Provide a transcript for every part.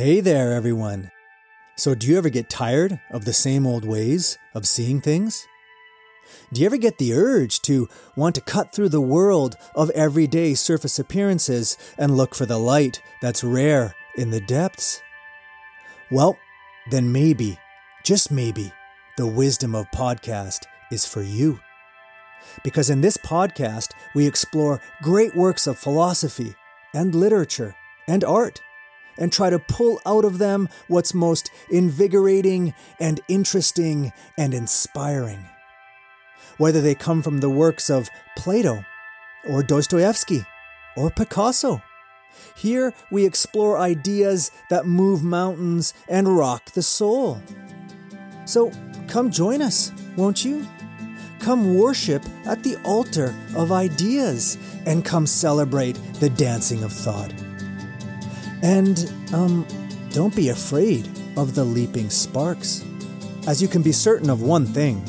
Hey there, everyone. So, do you ever get tired of the same old ways of seeing things? Do you ever get the urge to want to cut through the world of everyday surface appearances and look for the light that's rare in the depths? Well, then maybe, just maybe, the wisdom of podcast is for you. Because in this podcast, we explore great works of philosophy and literature and art and try to pull out of them what's most invigorating and interesting and inspiring. Whether they come from the works of Plato or Dostoevsky or Picasso. Here we explore ideas that move mountains and rock the soul. So come join us, won't you? Come worship at the altar of ideas and come celebrate the dancing of thought. And, um, don't be afraid of the leaping sparks, as you can be certain of one thing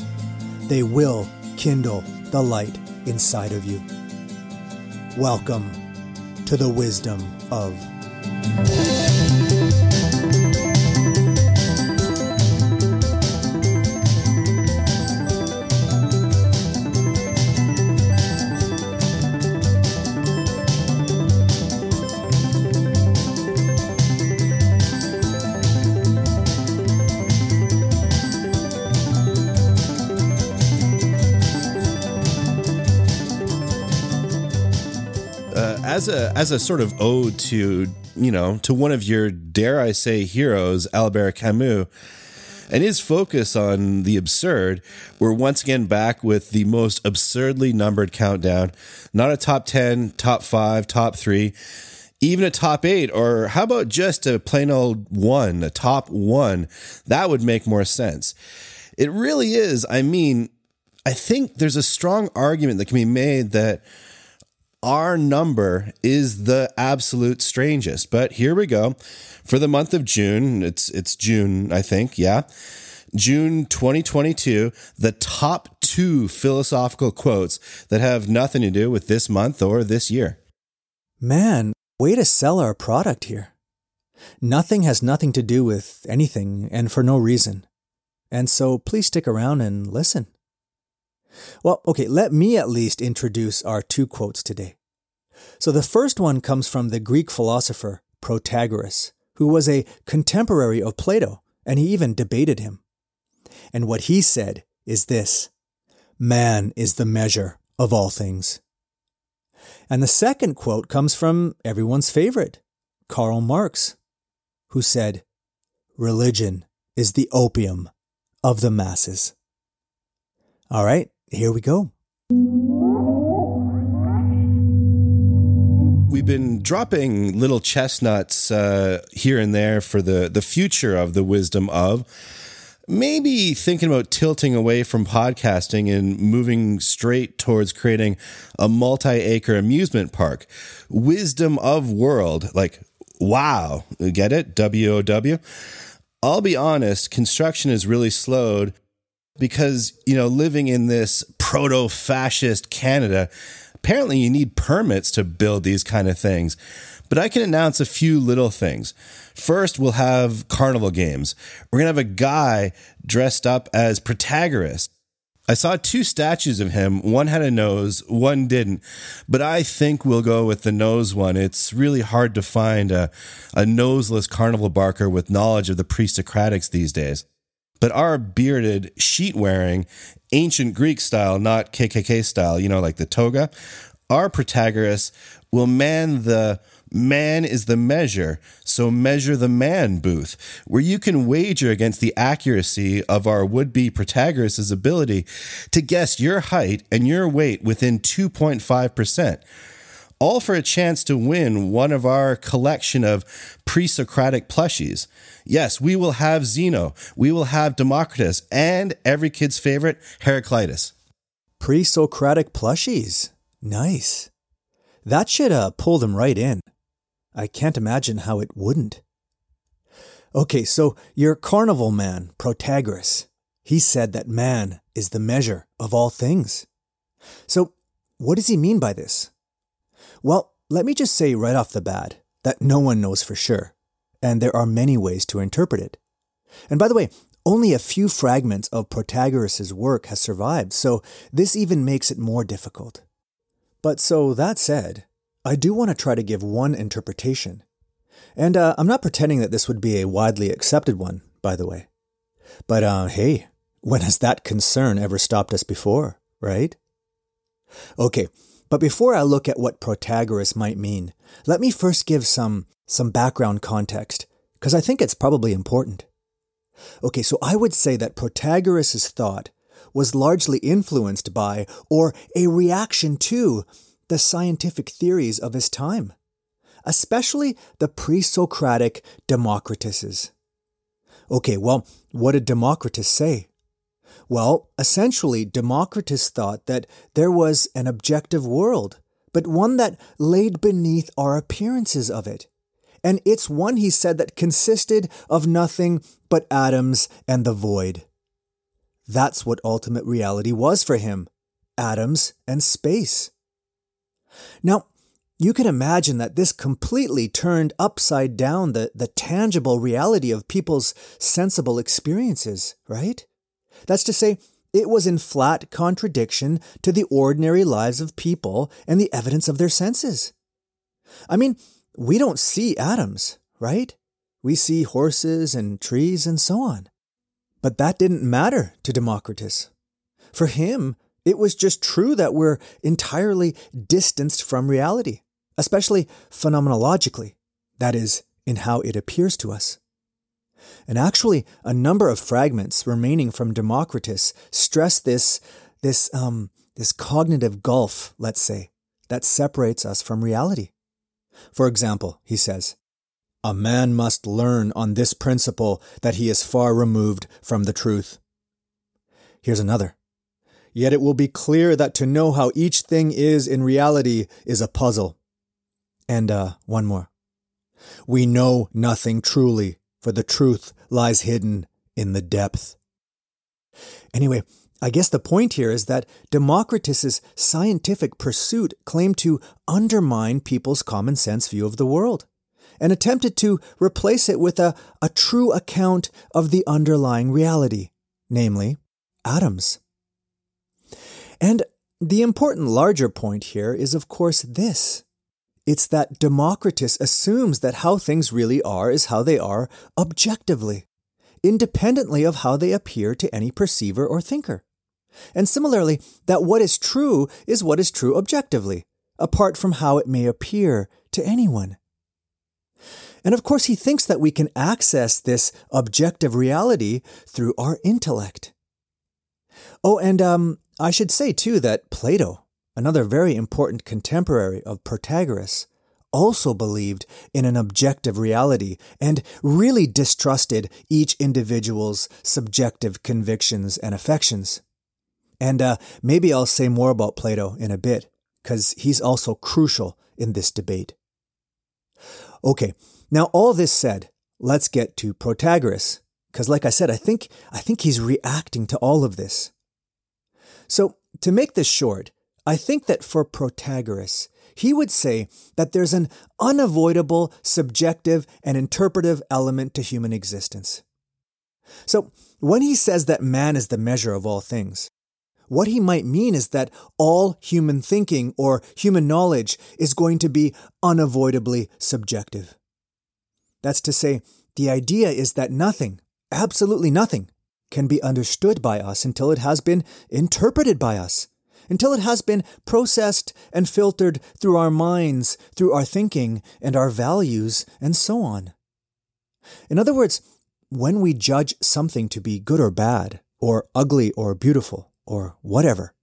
they will kindle the light inside of you. Welcome to the wisdom of. As a as a sort of ode to you know to one of your dare I say heroes, Albert Camus, and his focus on the absurd, we're once again back with the most absurdly numbered countdown. Not a top ten, top five, top three, even a top eight, or how about just a plain old one, a top one? That would make more sense. It really is. I mean, I think there's a strong argument that can be made that our number is the absolute strangest. But here we go. For the month of June, it's it's June, I think, yeah. June 2022, the top 2 philosophical quotes that have nothing to do with this month or this year. Man, way to sell our product here. Nothing has nothing to do with anything and for no reason. And so please stick around and listen. Well, okay, let me at least introduce our two quotes today. So the first one comes from the Greek philosopher Protagoras, who was a contemporary of Plato, and he even debated him. And what he said is this Man is the measure of all things. And the second quote comes from everyone's favorite, Karl Marx, who said, Religion is the opium of the masses. All right, here we go. We've been dropping little chestnuts uh, here and there for the, the future of the wisdom of. Maybe thinking about tilting away from podcasting and moving straight towards creating a multi acre amusement park. Wisdom of world, like wow, get it? W O W. I'll be honest, construction is really slowed because, you know, living in this proto fascist Canada, apparently you need permits to build these kind of things. But I can announce a few little things. First, we'll have carnival games. We're going to have a guy dressed up as Protagoras. I saw two statues of him. One had a nose, one didn't. But I think we'll go with the nose one. It's really hard to find a, a noseless carnival barker with knowledge of the pre Socratics these days. But our bearded, sheet wearing, ancient Greek style, not KKK style, you know, like the toga, our Protagoras will man the man is the measure, so measure the man booth, where you can wager against the accuracy of our would be Protagoras' ability to guess your height and your weight within 2.5%. All for a chance to win one of our collection of pre Socratic plushies. Yes, we will have Zeno, we will have Democritus, and every kid's favorite, Heraclitus. Pre Socratic plushies. Nice. That should uh, pull them right in. I can't imagine how it wouldn't. Okay, so your carnival man, Protagoras, he said that man is the measure of all things. So, what does he mean by this? Well, let me just say right off the bat that no one knows for sure. and there are many ways to interpret it. And by the way, only a few fragments of Protagoras' work has survived, so this even makes it more difficult. But so that said, I do want to try to give one interpretation. And uh, I'm not pretending that this would be a widely accepted one, by the way. But uh, hey, when has that concern ever stopped us before, right? Okay, but before I look at what Protagoras might mean, let me first give some, some background context, because I think it's probably important. Okay, so I would say that Protagoras' thought was largely influenced by, or a reaction to, the scientific theories of his time, especially the pre Socratic Democritus's. Okay, well, what did Democritus say? Well, essentially, Democritus thought that there was an objective world, but one that laid beneath our appearances of it. And it's one, he said, that consisted of nothing but atoms and the void. That's what ultimate reality was for him atoms and space. Now, you can imagine that this completely turned upside down the, the tangible reality of people's sensible experiences, right? That's to say, it was in flat contradiction to the ordinary lives of people and the evidence of their senses. I mean, we don't see atoms, right? We see horses and trees and so on. But that didn't matter to Democritus. For him, it was just true that we're entirely distanced from reality, especially phenomenologically, that is, in how it appears to us. And actually, a number of fragments remaining from Democritus stress this, this, um, this cognitive gulf, let's say, that separates us from reality. For example, he says, a man must learn on this principle that he is far removed from the truth. Here's another. Yet it will be clear that to know how each thing is in reality is a puzzle. And uh, one more. We know nothing truly, for the truth lies hidden in the depth. Anyway, I guess the point here is that Democritus's scientific pursuit claimed to undermine people's common sense view of the world and attempted to replace it with a, a true account of the underlying reality, namely, atoms. And the important larger point here is, of course, this. It's that Democritus assumes that how things really are is how they are objectively, independently of how they appear to any perceiver or thinker. And similarly, that what is true is what is true objectively, apart from how it may appear to anyone. And of course, he thinks that we can access this objective reality through our intellect. Oh, and um, I should say too that Plato, another very important contemporary of Protagoras, also believed in an objective reality and really distrusted each individual's subjective convictions and affections. And uh, maybe I'll say more about Plato in a bit, because he's also crucial in this debate. Okay, now, all this said, let's get to Protagoras, because like I said, I think, I think he's reacting to all of this. So, to make this short, I think that for Protagoras, he would say that there's an unavoidable subjective and interpretive element to human existence. So, when he says that man is the measure of all things, what he might mean is that all human thinking or human knowledge is going to be unavoidably subjective. That's to say, the idea is that nothing, absolutely nothing, can be understood by us until it has been interpreted by us, until it has been processed and filtered through our minds, through our thinking and our values, and so on. In other words, when we judge something to be good or bad, or ugly or beautiful, or whatever,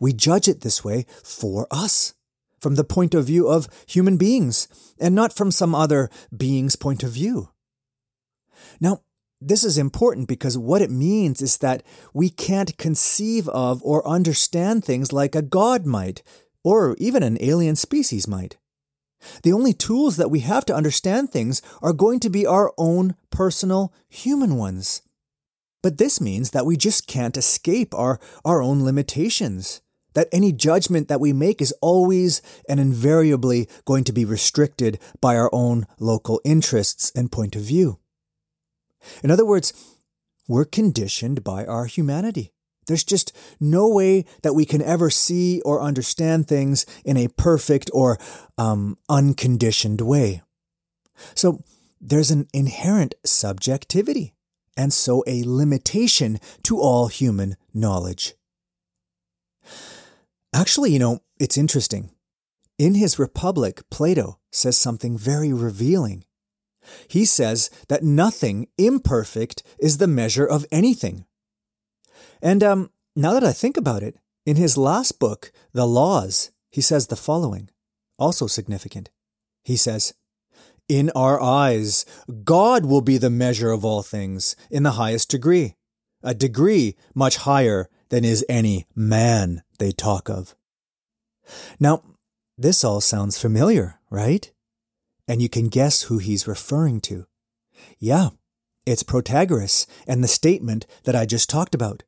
we judge it this way for us from the point of view of human beings and not from some other being's point of view. Now, this is important because what it means is that we can't conceive of or understand things like a god might, or even an alien species might. The only tools that we have to understand things are going to be our own personal human ones. But this means that we just can't escape our, our own limitations that any judgment that we make is always and invariably going to be restricted by our own local interests and point of view. In other words, we're conditioned by our humanity. There's just no way that we can ever see or understand things in a perfect or um, unconditioned way. So there's an inherent subjectivity and so a limitation to all human knowledge. Actually, you know, it's interesting. In his Republic, Plato says something very revealing. He says that nothing imperfect is the measure of anything. And um, now that I think about it, in his last book, The Laws, he says the following, also significant. He says, In our eyes, God will be the measure of all things in the highest degree, a degree much higher than is any man they talk of. Now, this all sounds familiar, right? And you can guess who he's referring to. Yeah, it's Protagoras and the statement that I just talked about.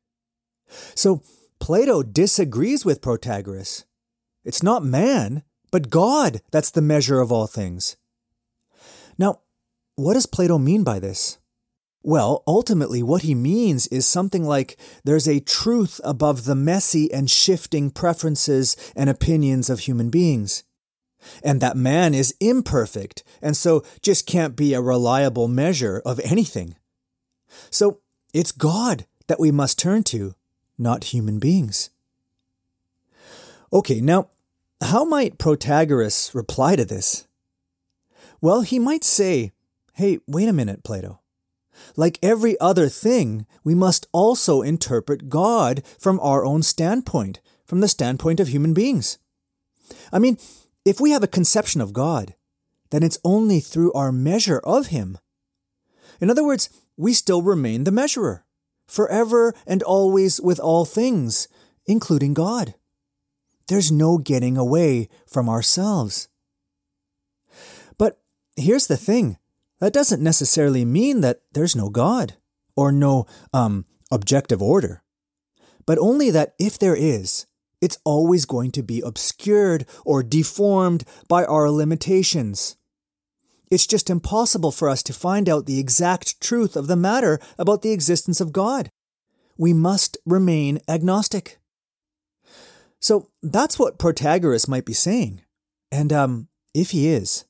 So, Plato disagrees with Protagoras. It's not man, but God that's the measure of all things. Now, what does Plato mean by this? Well, ultimately, what he means is something like there's a truth above the messy and shifting preferences and opinions of human beings. And that man is imperfect, and so just can't be a reliable measure of anything. So it's God that we must turn to, not human beings. Okay, now, how might Protagoras reply to this? Well, he might say, hey, wait a minute, Plato. Like every other thing, we must also interpret God from our own standpoint, from the standpoint of human beings. I mean, if we have a conception of God, then it's only through our measure of Him. In other words, we still remain the measurer, forever and always with all things, including God. There's no getting away from ourselves. But here's the thing that doesn't necessarily mean that there's no God or no um, objective order, but only that if there is, it's always going to be obscured or deformed by our limitations. It's just impossible for us to find out the exact truth of the matter about the existence of God. We must remain agnostic. So that's what Protagoras might be saying. And um, if he is,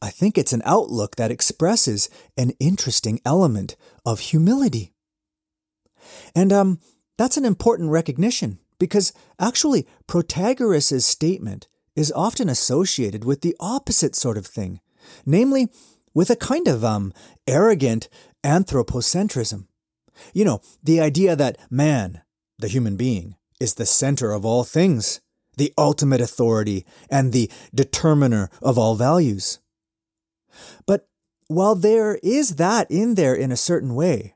I think it's an outlook that expresses an interesting element of humility. And um, that's an important recognition because actually Protagoras' statement is often associated with the opposite sort of thing, namely with a kind of um, arrogant anthropocentrism. You know, the idea that man, the human being, is the center of all things, the ultimate authority, and the determiner of all values. But while there is that in there in a certain way,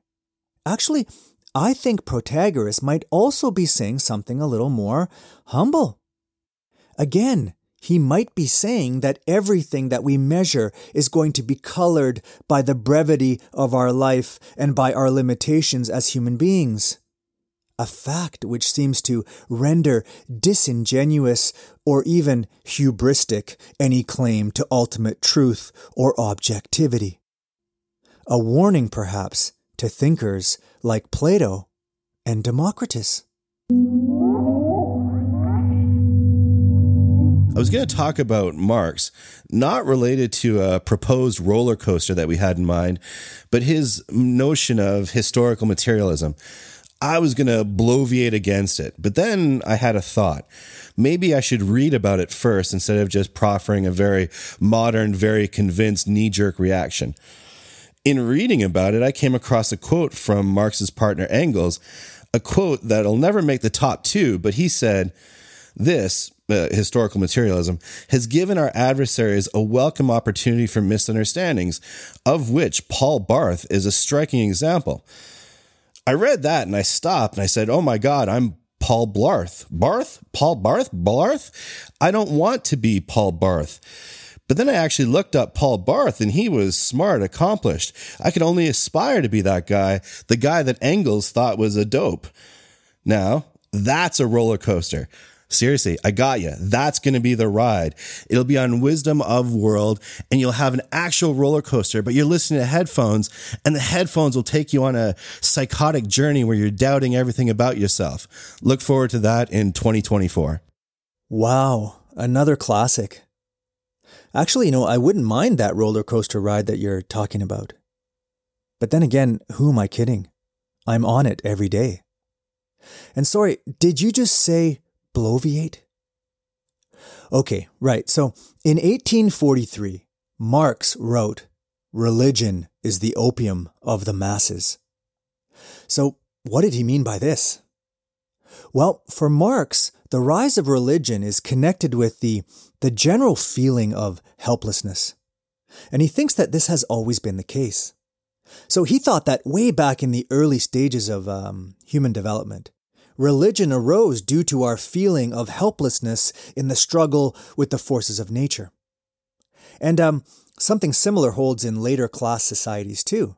actually, I think Protagoras might also be saying something a little more humble. Again, he might be saying that everything that we measure is going to be colored by the brevity of our life and by our limitations as human beings a fact which seems to render disingenuous or even hubristic any claim to ultimate truth or objectivity. A warning, perhaps, to thinkers like Plato and Democritus. I was going to talk about Marx, not related to a proposed roller coaster that we had in mind, but his notion of historical materialism. I was going to bloviate against it. But then I had a thought. Maybe I should read about it first instead of just proffering a very modern, very convinced knee jerk reaction. In reading about it, I came across a quote from Marx's partner Engels, a quote that'll never make the top two, but he said, This, uh, historical materialism, has given our adversaries a welcome opportunity for misunderstandings, of which Paul Barth is a striking example. I read that and I stopped and I said, Oh my God, I'm Paul Blarth. Barth? Paul Barth? Barth? I don't want to be Paul Barth. But then I actually looked up Paul Barth and he was smart, accomplished. I could only aspire to be that guy, the guy that Engels thought was a dope. Now, that's a roller coaster. Seriously, I got you. That's going to be the ride. It'll be on Wisdom of World and you'll have an actual roller coaster, but you're listening to headphones and the headphones will take you on a psychotic journey where you're doubting everything about yourself. Look forward to that in 2024. Wow, another classic. Actually, you know, I wouldn't mind that roller coaster ride that you're talking about. But then again, who am I kidding? I'm on it every day. And sorry, did you just say bloviate? Okay, right. So in 1843, Marx wrote, Religion is the opium of the masses. So, what did he mean by this? Well, for Marx, the rise of religion is connected with the, the general feeling of helplessness. And he thinks that this has always been the case. So he thought that way back in the early stages of um, human development, religion arose due to our feeling of helplessness in the struggle with the forces of nature. And um, something similar holds in later class societies too.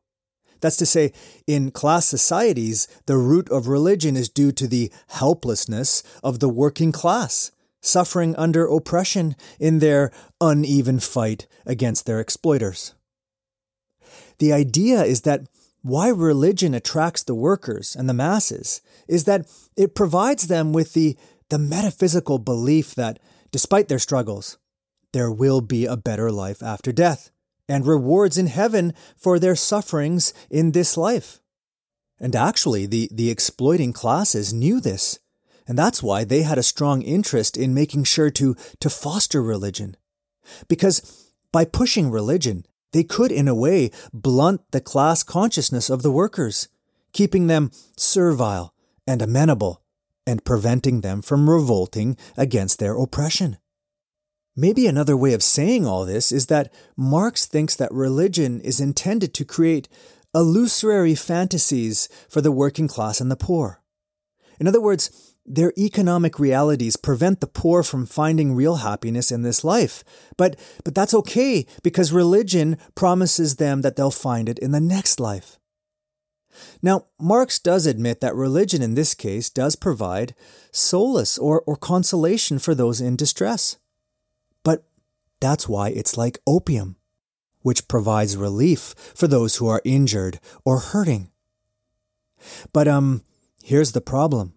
That's to say, in class societies, the root of religion is due to the helplessness of the working class, suffering under oppression in their uneven fight against their exploiters. The idea is that why religion attracts the workers and the masses is that it provides them with the, the metaphysical belief that, despite their struggles, there will be a better life after death and rewards in heaven for their sufferings in this life. And actually, the, the exploiting classes knew this, and that's why they had a strong interest in making sure to, to foster religion. Because by pushing religion, they could, in a way, blunt the class consciousness of the workers, keeping them servile and amenable, and preventing them from revolting against their oppression. Maybe another way of saying all this is that Marx thinks that religion is intended to create illusory fantasies for the working class and the poor. In other words, their economic realities prevent the poor from finding real happiness in this life. But, but that's okay because religion promises them that they'll find it in the next life. Now, Marx does admit that religion in this case does provide solace or, or consolation for those in distress. That's why it's like opium, which provides relief for those who are injured or hurting. But, um, here's the problem.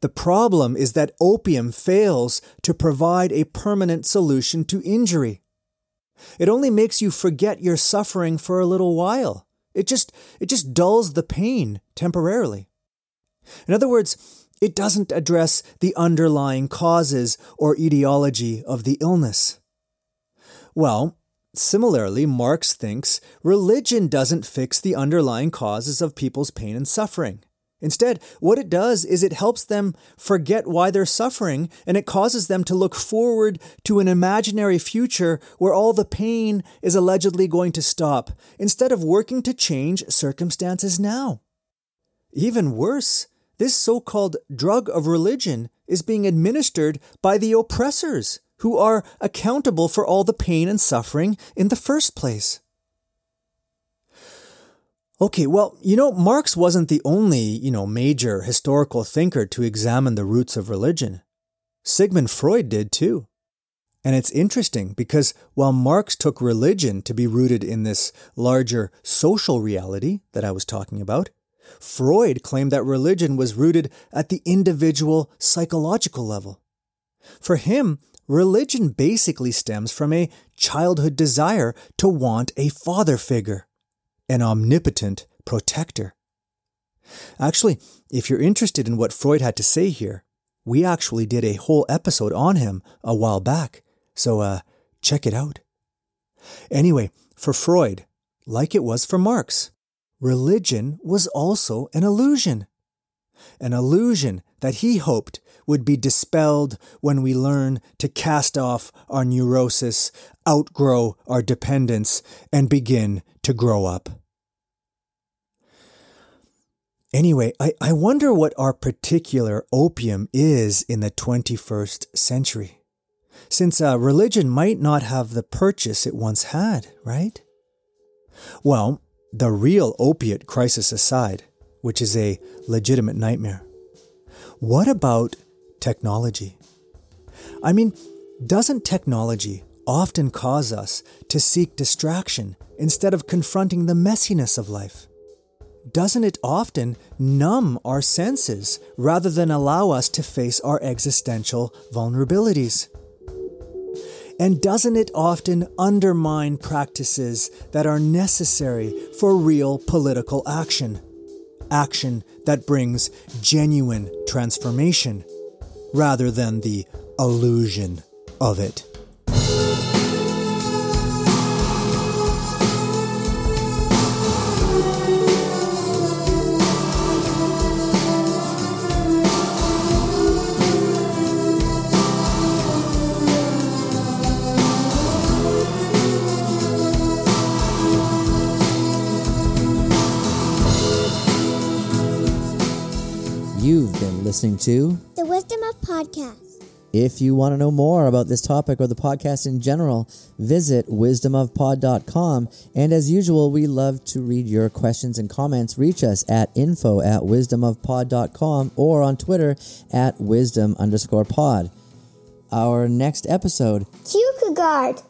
The problem is that opium fails to provide a permanent solution to injury. It only makes you forget your suffering for a little while. It just, it just dulls the pain temporarily. In other words, it doesn't address the underlying causes or etiology of the illness. Well, similarly, Marx thinks religion doesn't fix the underlying causes of people's pain and suffering. Instead, what it does is it helps them forget why they're suffering and it causes them to look forward to an imaginary future where all the pain is allegedly going to stop instead of working to change circumstances now. Even worse, this so called drug of religion is being administered by the oppressors who are accountable for all the pain and suffering in the first place. Okay, well, you know, Marx wasn't the only, you know, major historical thinker to examine the roots of religion. Sigmund Freud did too. And it's interesting because while Marx took religion to be rooted in this larger social reality that I was talking about, Freud claimed that religion was rooted at the individual psychological level. For him, religion basically stems from a childhood desire to want a father figure an omnipotent protector. Actually, if you're interested in what Freud had to say here, we actually did a whole episode on him a while back, so uh, check it out. Anyway, for Freud, like it was for Marx, religion was also an illusion. An illusion that he hoped would be dispelled when we learn to cast off our neurosis, outgrow our dependence, and begin to grow up. Anyway, I, I wonder what our particular opium is in the 21st century. Since uh, religion might not have the purchase it once had, right? Well, the real opiate crisis aside, which is a legitimate nightmare, what about technology? I mean, doesn't technology often cause us to seek distraction instead of confronting the messiness of life? Doesn't it often numb our senses rather than allow us to face our existential vulnerabilities? And doesn't it often undermine practices that are necessary for real political action? Action that brings genuine transformation rather than the illusion of it. Listening to The Wisdom of Podcast. If you want to know more about this topic or the podcast in general, visit wisdomofpod.com. And as usual, we love to read your questions and comments. Reach us at info at wisdomofpod.com or on Twitter at wisdom underscore pod. Our next episode Kierkegaard.